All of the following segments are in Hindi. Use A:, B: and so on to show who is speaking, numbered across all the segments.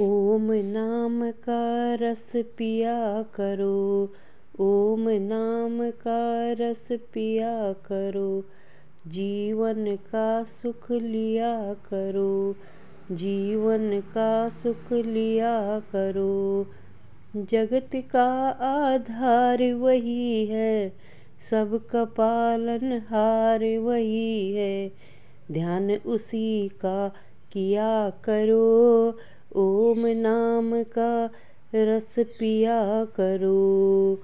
A: ओम नाम का रस पिया करो, ओम नाम का रस पिया करो, जीवन का सुख लिया करो, जीवन का सुख लिया करो। जगत का आधार वही है, सबका पालन हार वही है, ध्यान उसी का किया करो। ओम नाम का रस पिया करो।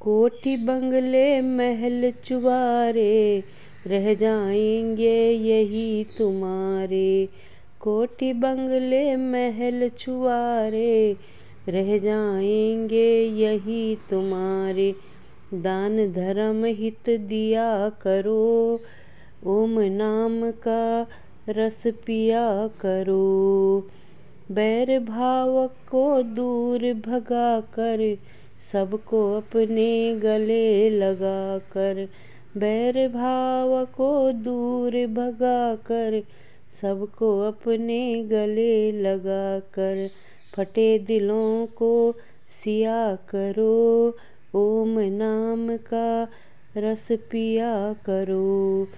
A: कोठी बंगले महल चुबारे, रह जाएँगे यही तुम्हारे। कोठी बंगले महल छुआरे रह जाएँगे यही तुम्हारे। दान धर्म हित दिया करो, ओम नाम का रस पिया करो। बैर भाव को दूर भगा कर सबको अपने गले लगा कर बैर भाव को दूर भगा कर सबको अपने गले लगा कर फटे दिलों को सिया करो, ओम नाम का रस पिया करो।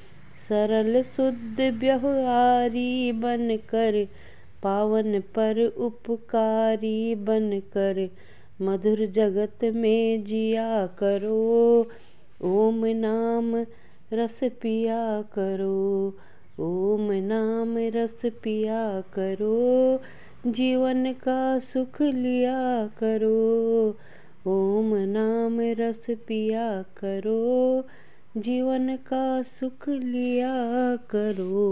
A: सरल शुद्ध व्यवहारी बनकर पावन पर उपकारी बनकर मधुर जगत में जिया करो। ओम नाम रस पिया करो। ओम नाम रस पिया करो। जीवन का सुख लिया करो। ओम नाम रस पिया करो। जीवन का सुख लिया करो।